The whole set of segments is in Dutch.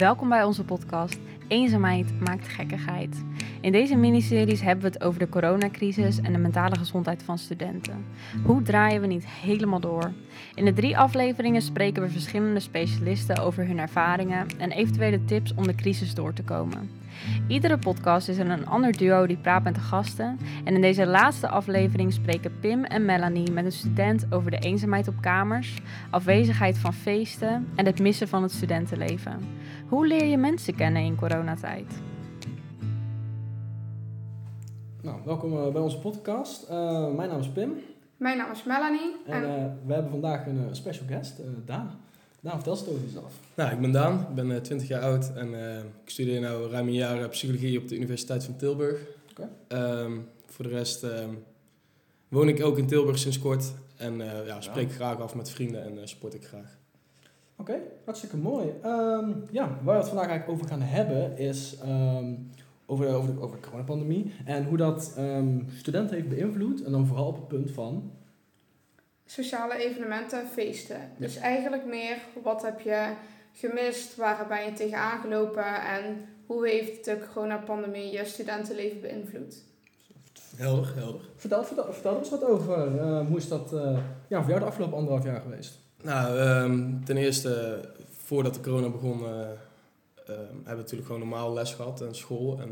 Welkom bij onze podcast Eenzaamheid maakt gekkigheid. In deze miniseries hebben we het over de coronacrisis en de mentale gezondheid van studenten. Hoe draaien we niet helemaal door? In de drie afleveringen spreken we verschillende specialisten over hun ervaringen en eventuele tips om de crisis door te komen. Iedere podcast is er een ander duo die praat met de gasten. En in deze laatste aflevering spreken Pim en Melanie met een student over de eenzaamheid op kamers, afwezigheid van feesten en het missen van het studentenleven. Hoe leer je mensen kennen in coronatijd? Nou, welkom uh, bij onze podcast. Uh, mijn naam is Pim. Mijn naam is Melanie. En, en... Uh, we hebben vandaag een special guest, Daan. Daan, vertel eens over jezelf. Nou, ik ben Daan, ik ben 20 jaar oud en ik studeer nu ruim een jaar psychologie op de Universiteit van Tilburg. Okay. Um, voor de rest um, woon ik ook in Tilburg sinds kort en ja, spreek ja. graag af met vrienden en sport ik graag. Oké, okay, hartstikke mooi. Um, ja, waar we het vandaag eigenlijk over gaan hebben is over, de, over, de, over de coronapandemie en hoe dat studenten heeft beïnvloed en dan vooral op het punt van sociale evenementen, feesten. Ja. Dus eigenlijk meer wat heb je gemist, waar ben je tegenaan gelopen en hoe heeft de coronapandemie je studentenleven beïnvloed? Helder, helder. Vertel, vertel, vertel eens wat over. Uh, hoe is dat uh, ja, voor jou de afgelopen anderhalf jaar geweest? Nou, um, ten eerste, voordat de corona begon, uh, hebben we natuurlijk gewoon normaal les gehad en school. En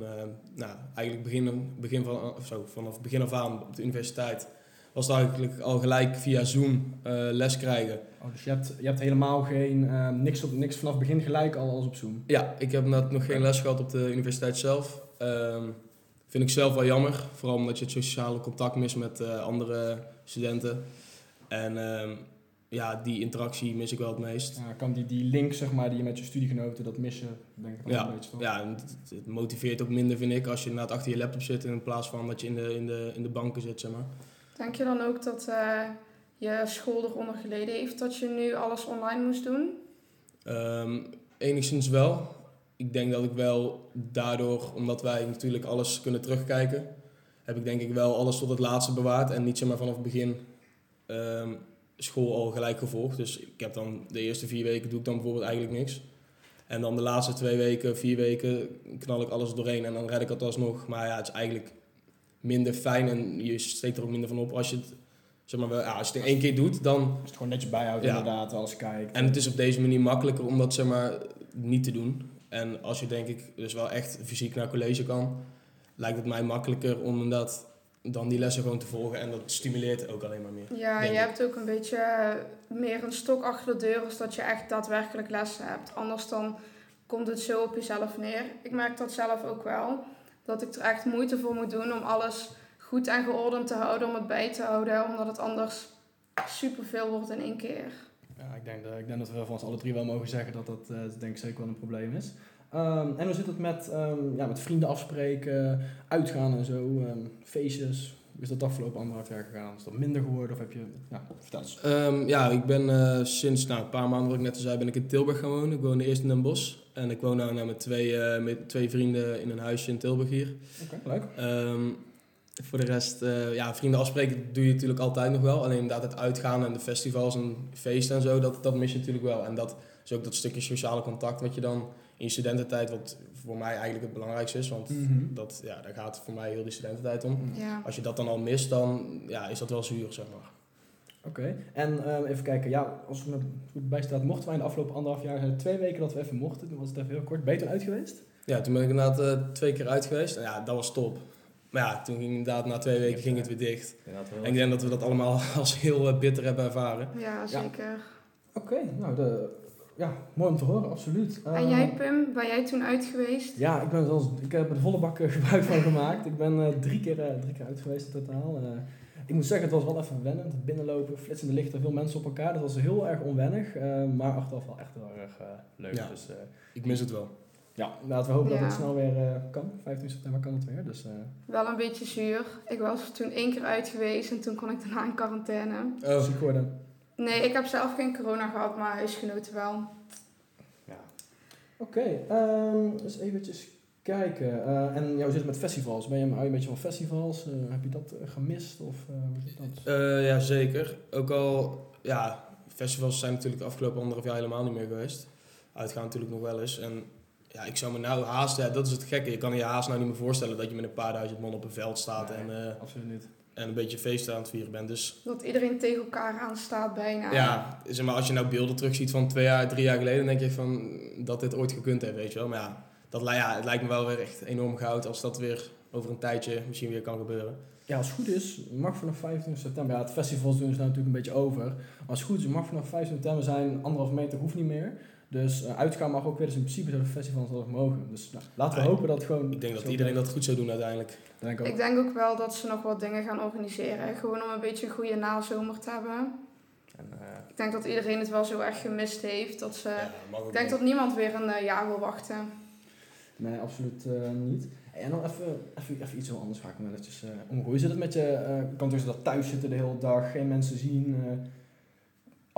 nou, eigenlijk begin, begin van, of zo, vanaf begin af aan op de universiteit was het eigenlijk al gelijk via Zoom uh, les krijgen. Oh, dus je hebt, je hebt helemaal geen, niks, op, niks vanaf begin gelijk al alles op Zoom? Ja, ik heb net nog geen les gehad op de universiteit zelf. Um, vind ik zelf wel jammer, vooral omdat je het sociale contact mist met andere studenten. En ja, die interactie mis ik wel het meest. Ja, kan die, die link zeg maar, die je met je studiegenoten, dat missen, denk ik ja, een beetje van. Ja, het, het, motiveert ook minder, vind ik, als je inderdaad achter je laptop zit in plaats van dat je in de, in de, in de banken zit, zeg maar. Denk je dan ook dat uh, je school eronder geleden heeft dat je nu alles online moest doen? Um, enigszins wel. Ik denk dat ik wel daardoor, omdat wij natuurlijk alles kunnen terugkijken, heb ik denk ik wel alles tot het laatste bewaard en niet zeg maar vanaf het begin um, school al gelijk gevolgd. Dus ik heb dan de eerste vier weken doe ik dan bijvoorbeeld eigenlijk niks. En dan de laatste twee weken, vier weken knal ik alles doorheen en dan red ik het alsnog. Maar ja, het is eigenlijk minder fijn en je steekt er ook minder van op als je het, zeg maar, ja, als je het in één keer doet, dan... Als het gewoon netjes bijhoudt ja. inderdaad, als kijkt. En het is op deze manier makkelijker om dat, zeg maar, niet te doen. En als je denk ik dus wel echt fysiek naar college kan, lijkt het mij makkelijker om dat dan die lessen gewoon te volgen. En dat stimuleert ook alleen maar meer. Ja, je ik. hebt ook een beetje meer een stok achter de deur als dat je echt daadwerkelijk lessen hebt. Anders dan komt het zo op jezelf neer. Ik merk dat zelf ook wel dat ik er echt moeite voor moet doen om alles goed en geordend te houden, om het bij te houden, omdat het anders superveel wordt in één keer. Ja, ik denk, dat, ik denk dat we van ons alle drie wel mogen zeggen dat dat uh, denk ik zeker wel een probleem is. Um, en hoe zit het met, um, ja, met vrienden afspreken, uitgaan en zo, um, feestjes? Is dat afgelopen anderhalf jaar gegaan? Is dat minder geworden of heb je... Ja, vertel eens. ja, ik ben uh, sinds nou, een paar maanden, wat ik net al zei, ben ik in Tilburg gaan wonen. Ik woonde eerst in Den Bosch. En ik woon nu nou met, twee, uh, met twee vrienden in een huisje in Tilburg hier. Oké, okay, leuk. Voor de rest, uh, ja, vrienden afspreken doe je natuurlijk altijd nog wel. Alleen inderdaad het uitgaan en de festivals en feesten en zo, dat, dat mis je natuurlijk wel. En dat is ook dat stukje sociale contact wat je dan in je studententijd, wat voor mij eigenlijk het belangrijkste is. Want mm -hmm. dat, ja, daar gaat voor mij heel die studententijd om. Ja. Als je dat dan al mist, dan ja, is dat wel zuur, zeg maar. Oké, okay. en uh, even kijken, ja, als we me goed bijstaat, mochten wij in de afgelopen anderhalf jaar twee weken dat we even mochten, toen was het even heel kort. Toen uit geweest? Ja, toen ben ik inderdaad uh, twee keer uit geweest. En ja, dat was top. Maar ja, toen ging inderdaad na twee weken ging het weer dicht. En ik denk dat we dat allemaal als heel uh, bitter hebben ervaren. Ja, zeker. Ja. Oké, okay, nou, de, ja, mooi om te horen, absoluut. En jij, Pim, ben jij toen uit geweest? Ja, ik, ben zelfs, ik heb er de volle bak gebruik van gemaakt. Ik ben drie, keer, drie keer uit geweest in totaal. Ik moet zeggen, het was wel even wennen. Het binnenlopen, flitsende lichten, veel mensen op elkaar. Dat was heel erg onwennig. Uh, maar achteraf wel echt heel erg uh, leuk. Ja, dus, uh, ik mis het wel. Ja, laten we hopen ja. dat het snel weer kan. 15 september kan het weer. Dus, wel een beetje zuur. Ik was toen één keer uit geweest en toen kon ik daarna in quarantaine. Oh, ziek worden? Nee, ik heb zelf geen corona gehad, maar huisgenoten wel. Ja. Oké, okay, um, dus eventjes kijken. Uh, en ja, hoe zit het met festivals? Ben je, hou je een beetje van festivals? Uh, heb je dat uh, gemist? Of, hoe zit dat? ja, zeker. Ook al, ja, festivals zijn natuurlijk de afgelopen anderhalf jaar helemaal niet meer geweest. Uitgaan natuurlijk nog wel eens. En ja, ik zou me nou haasten, ja, dat is het gekke. Je kan je haast nou niet meer voorstellen dat je met een paar duizend man op een veld staat Nee. en, eh, Absoluut niet. En een beetje feest aan het vieren bent. Dus Dat iedereen tegen elkaar aanstaat bijna. ja, zeg maar, als je nou beelden terugziet van twee jaar, drie jaar geleden, dan denk je van dat dit ooit gekund heeft, weet je wel. Maar ja, dat, ja, het lijkt me wel weer echt enorm goud als dat weer over een tijdje misschien weer kan gebeuren. Ja, als het goed is, mag vanaf 25 september. Ja, het festivals doen ze nou natuurlijk een beetje over. Maar als het goed is, mag vanaf 25 september zijn. Anderhalf meter hoeft niet meer. Dus eh, uitgaan mag ook weer. Dus in principe zouden festivals wel mogen. Dus nou, laten we hopen dat het gewoon. Ik denk dat zo iedereen dat goed zou doen uiteindelijk. Denk ik Ik denk ook wel dat ze nog wat dingen gaan organiseren. Gewoon om een beetje een goede nazomer te hebben. En, eh, Ik denk dat iedereen het wel zo erg gemist heeft. Dat ze, Ja, ik denk dat niemand weer een eh, jaar wil wachten. nee, absoluut eh, niet. En dan even, even, even iets heel anders ga ik me eventjes uh, omgooien. Hoe zit het met je... eh kan dus dat thuis zitten de hele dag, geen mensen zien.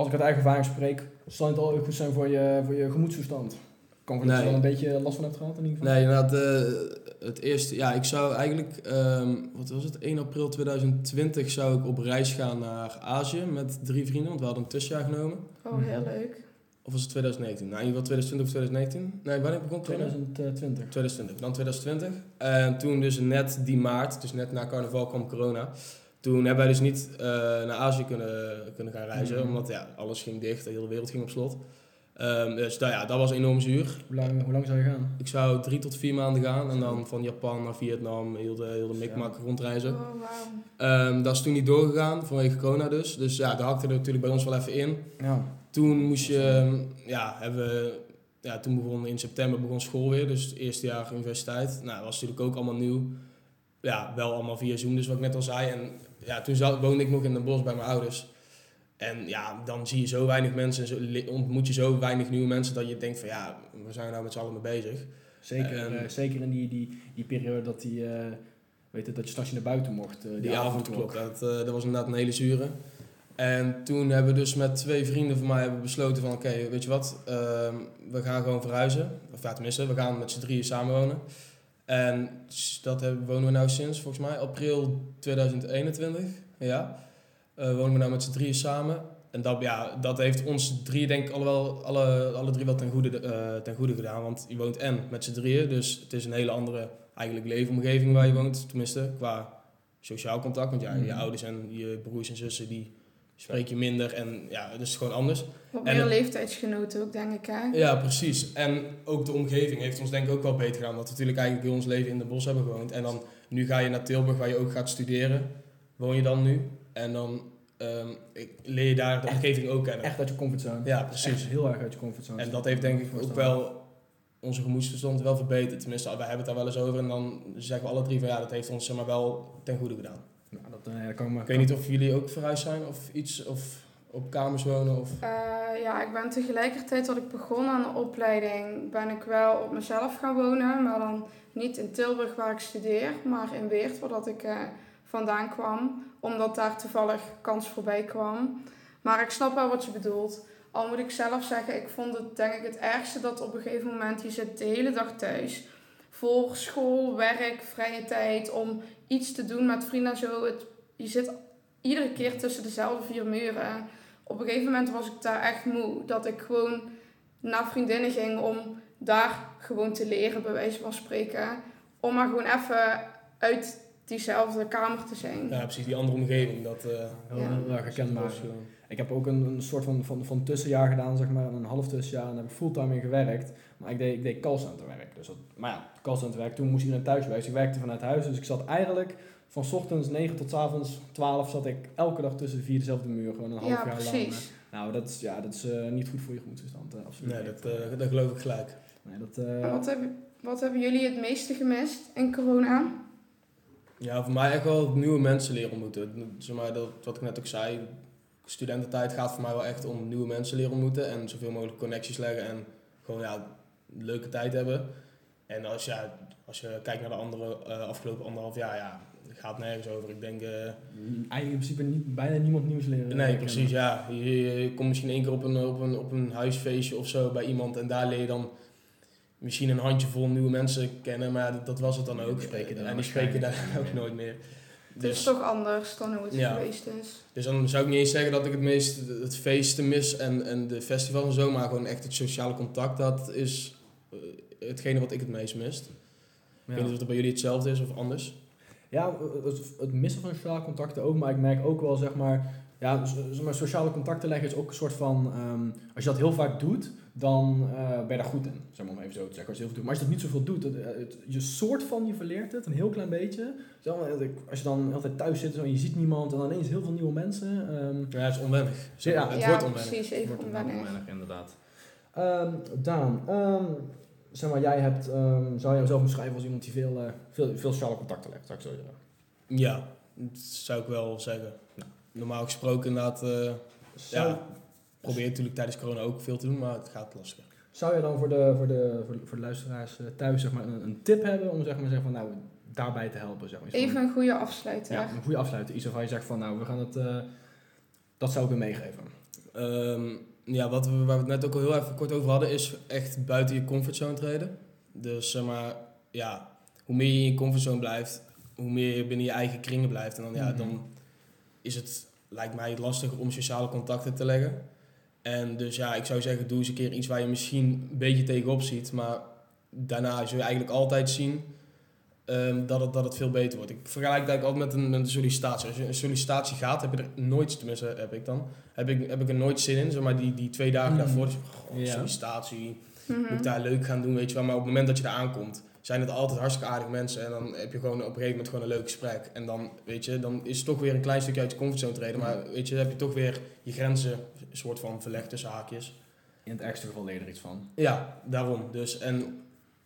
Als ik uit eigen ervaring spreek, zal het al goed zijn voor je, voor je gemoedstoestand. Kan je Nee. er wel een beetje last van hebt gehad in ieder geval? Nee, inderdaad, eh, het eerste, ja, ik zou eigenlijk, ehm, wat was het, 1 april 2020 zou ik op reis gaan naar Azië met drie vrienden, want we hadden een tussenjaar genomen. Oh, heel leuk. Of was het 2019? Nou, in ieder geval 2020 of 2019. Nee, wanneer begon corona? 2020. 2020, dan 2020. En toen dus net die maart, dus net na carnaval kwam corona. Toen hebben wij dus niet eh, naar Azië kunnen, kunnen gaan reizen, Mhm. omdat ja, alles ging dicht, de hele wereld ging op slot. Ehm, dus nou ja, dat was enorm zuur. Hoe lang, hoe lang zou je gaan? Ik zou drie tot vier maanden gaan en dan van Japan naar Vietnam, heel de, heel de mikmak rondreizen. Oh, wauw. Ehm, dat is toen niet doorgegaan, vanwege corona dus. Dus ja, dat hakte er natuurlijk bij ons wel even in. Ja. Toen moest je, ja, hebben we, ja, toen begon in september begon school weer, dus het eerste jaar universiteit. Nou, dat was natuurlijk ook allemaal nieuw. Ja, wel allemaal via Zoom, dus wat ik net al zei. En ja, toen zat, woonde ik nog in Den Bosch bij mijn ouders. En ja, dan zie je zo weinig mensen, zo, ontmoet je zo weinig nieuwe mensen dat je denkt van ja, we zijn nou met z'n allen mee bezig. Zeker, eh, zeker in die, die, die periode dat, die, eh, weet het, dat je straks naar buiten mocht. eh, Die, avond avondklok. klopt. Dat, dat was inderdaad een hele zure. En toen hebben we dus met twee vrienden van mij hebben besloten van... Oké, weet je wat? ehm, we gaan gewoon verhuizen. Of ja, tenminste, we gaan met z'n drieën samenwonen. En dat hebben, wonen we nou sinds, volgens mij, april 2021. Ja. Eh, wonen we nou met z'n drieën samen. En dat, ja, dat heeft ons drie denk ik alle, wel, alle, alle drie wel ten goede, eh, ten goede gedaan. Want je woont en met z'n drieën. Dus het is een hele andere eigenlijk leefomgeving waar je woont. Tenminste, qua sociaal contact. Want ja, je Mhm. ouders en je broers en zussen, die spreek je minder. En ja, het is gewoon anders. Wat En meer leeftijdsgenoten ook, denk ik, hè? Ja, precies. En ook de omgeving heeft ons denk ik ook wel beter gedaan. We natuurlijk eigenlijk heel ons leven in de bos hebben gewoond. En dan, nu ga je naar Tilburg, waar je ook gaat studeren. Woon je dan nu. En dan ehm, ik- leer je daar de Echt- omgeving ook kennen. Echt uit je comfortzone. Ja, precies. Echt heel erg uit je comfortzone. En dat heeft denk ik ook wel onze gemoedsverstand wel verbeterd. Tenminste, wij hebben het daar wel eens over. En dan zeggen we alle drie van ja, dat heeft ons zeg maar, wel ten goede gedaan. Nou, dat, eh, dat kan ik me- Ik weet niet of jullie ook verhuisd zijn of iets. Of op kamers wonen. Of... Eh, ja, ik ben tegelijkertijd dat ik begon aan de opleiding, ben ik wel op mezelf gaan wonen. Maar dan niet in Tilburg waar ik studeer, maar in Weert, waar dat ik eh, vandaan kwam. Omdat daar toevallig kans voorbij kwam. Maar ik snap wel wat je bedoelt. Al moet ik zelf zeggen, ik vond het denk ik het ergste dat op een gegeven moment je zit de hele dag thuis. Voor school, werk, vrije tijd, om iets te doen met vrienden en zo. Het, je zit iedere keer tussen dezelfde vier muren op een gegeven moment was ik daar echt moe. Dat ik gewoon naar vriendinnen ging om daar gewoon te leren, bij wijze van spreken. Om maar gewoon even uit diezelfde kamer te zijn. Ja, precies. Die andere omgeving. Dat, eh Heel, Ja. heel erg herkenbaar. dat is gewoon- Ik heb ook een, een soort van, van, van tussenjaar gedaan, zeg maar, een half tussenjaar. En daar heb ik fulltime in gewerkt. Maar ik deed, ik deed callcenterwerk. Dus dat, maar ja, callcenterwerk, toen moest iedereen thuis werken. Dus ik werkte vanuit huis. Dus ik zat eigenlijk van 's ochtends 9 tot 's avonds 12 zat ik elke dag tussen vier dezelfde muur. Gewoon een half Ja, jaar lang. precies. Nou, dat is, ja, dat is eh, niet goed voor je gemoedsverstand. eh, absoluut Nee, dat, eh, dat geloof ik gelijk. Nee, dat, eh, wat, hebben, wat hebben jullie het meeste gemist in corona? Ja, voor mij echt wel nieuwe mensen leren ontmoeten. Zeg maar, dat, wat ik net ook zei, studententijd gaat voor mij wel echt om nieuwe mensen leren ontmoeten en zoveel mogelijk connecties leggen en gewoon ja, een leuke tijd hebben. En als, ja, als je kijkt naar de andere eh, afgelopen anderhalf jaar, ja, het gaat nergens over. Ik denk, eh, Eigenlijk in principe niet, bijna niemand nieuws leren. nee, kennen. precies, ja. Je, je komt misschien één keer op een, op, een, op een huisfeestje of zo bij iemand en daar leer je dan misschien een handjevol nieuwe mensen kennen, maar dat, dat was het dan ook. die spreken daar en die spreken daar ook nooit meer. Het is Dus- toch anders dan hoe het Ja. geweest is. Dus dan zou ik niet eens zeggen dat ik het meest het feesten mis en, en de festivals en zo, maar gewoon echt het sociale contact, dat is, eh, hetgene wat ik het meest mist. Ik Ja. weet niet of dat bij jullie hetzelfde is of anders. Ja, het, het missen van sociale contacten ook, maar ik merk ook wel, zeg maar, ja, zeg maar sociale contacten leggen is ook een soort van, ehm, als je dat heel vaak doet, dan eh, ben je daar goed in, zeg maar om even zo te zeggen. Als je, heel veel doet. Maar als je dat niet zoveel doet, het, het- je soort van, je verleert het, een heel klein beetje. Zeg maar, als je dan altijd thuis zit zo, en je ziet niemand en dan ineens heel veel nieuwe mensen. ehm, Ja, het is onwennig. Zeg maar, Ja. het ja, wordt onwennig. precies, Het even wordt onwennig. onwennig, inderdaad. Ehm, Daan, ehm, zeg maar, jij hebt, ehm, zou je jezelf beschrijven als iemand die veel, eh, veel, veel sociale contacten legt, zou ik zo zeggen? Ja, dat zou ik wel zeggen. Normaal gesproken inderdaad, eh Zou, ja, probeer natuurlijk tijdens corona ook veel te doen, maar het gaat lastiger. zou je dan voor de, voor de, voor de, voor de luisteraars eh, thuis zeg maar, een, een tip hebben om zeg maar, zeg van, nou, daarbij te helpen? Zeg maar. Even een goede afsluiter. ja, een goede afsluiten. Iets waarvan je zegt van, nou, we gaan het, eh, dat zou ik weer meegeven. Ehm, ja, wat we, waar we het net ook al heel even kort over hadden, is echt buiten je comfortzone treden. Dus zeg maar, ja, hoe meer je in je comfortzone blijft, hoe meer je binnen je eigen kringen blijft. En dan, ja, Mhm. dan is het, lijkt mij, lastiger om sociale contacten te leggen. En dus ja, ik zou zeggen, doe eens een keer iets waar je misschien een beetje tegenop ziet. Maar daarna zul je eigenlijk altijd zien ehm, dat, het, dat het veel beter wordt. Ik vergelijk eigenlijk altijd met een, met een sollicitatie. Als je een sollicitatie gaat, heb je er nooit, tenminste heb ik dan, heb ik, heb ik er nooit zin in. Zeg maar die, die twee dagen Mhm. daarvoor, dus, goh, Ja. sollicitatie, Mhm. moet ik daar leuk gaan doen, weet je wel. Maar op het moment dat je daar aankomt, zijn het altijd hartstikke aardige mensen. En dan heb je gewoon op een gegeven moment gewoon een leuk gesprek. En dan, weet je, dan is het toch weer een klein stukje uit je comfortzone treden. Maar weet je, dan heb je toch weer je grenzen een soort van verlegd tussen haakjes. In het ergste geval leer je er iets van. Ja, daarom. Dus, en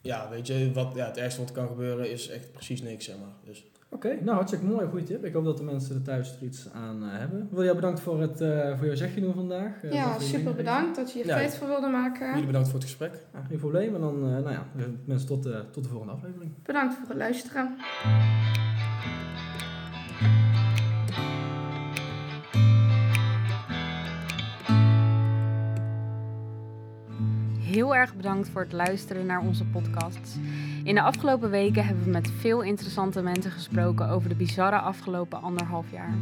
ja, weet je, wat, ja, het ergste wat er kan gebeuren is echt precies niks, zeg maar. Dus, Oké, nou hartstikke mooi, goede tip. Ik hoop dat de mensen er thuis er iets aan eh, hebben. Wil jij bedankt voor, het, eh, voor jouw zegje doen vandaag. Eh, Ja, je super bedankt dat je hier Ja, tijd voor wilde maken. jullie bedankt voor het gesprek. Ja, geen probleem. En dan, eh, nou ja, mensen tot, eh, tot de volgende aflevering. Bedankt voor het luisteren. Bedankt voor het luisteren naar onze podcasts. In de afgelopen weken hebben we met veel interessante mensen gesproken over de bizarre afgelopen anderhalf jaar.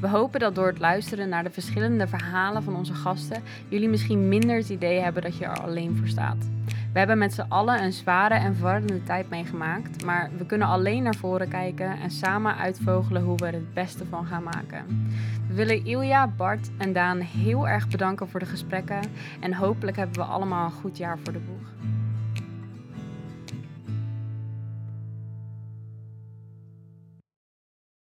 We hopen dat door het luisteren naar de verschillende verhalen van onze gasten jullie misschien minder het idee hebben dat je er alleen voor staat. We hebben met z'n allen een zware en verwarrende tijd meegemaakt, maar we kunnen alleen naar voren kijken en samen uitvogelen hoe we er het beste van gaan maken. We willen Ilja, Bart en Daan heel erg bedanken voor de gesprekken en hopelijk hebben we allemaal een goed jaar voor de boeg.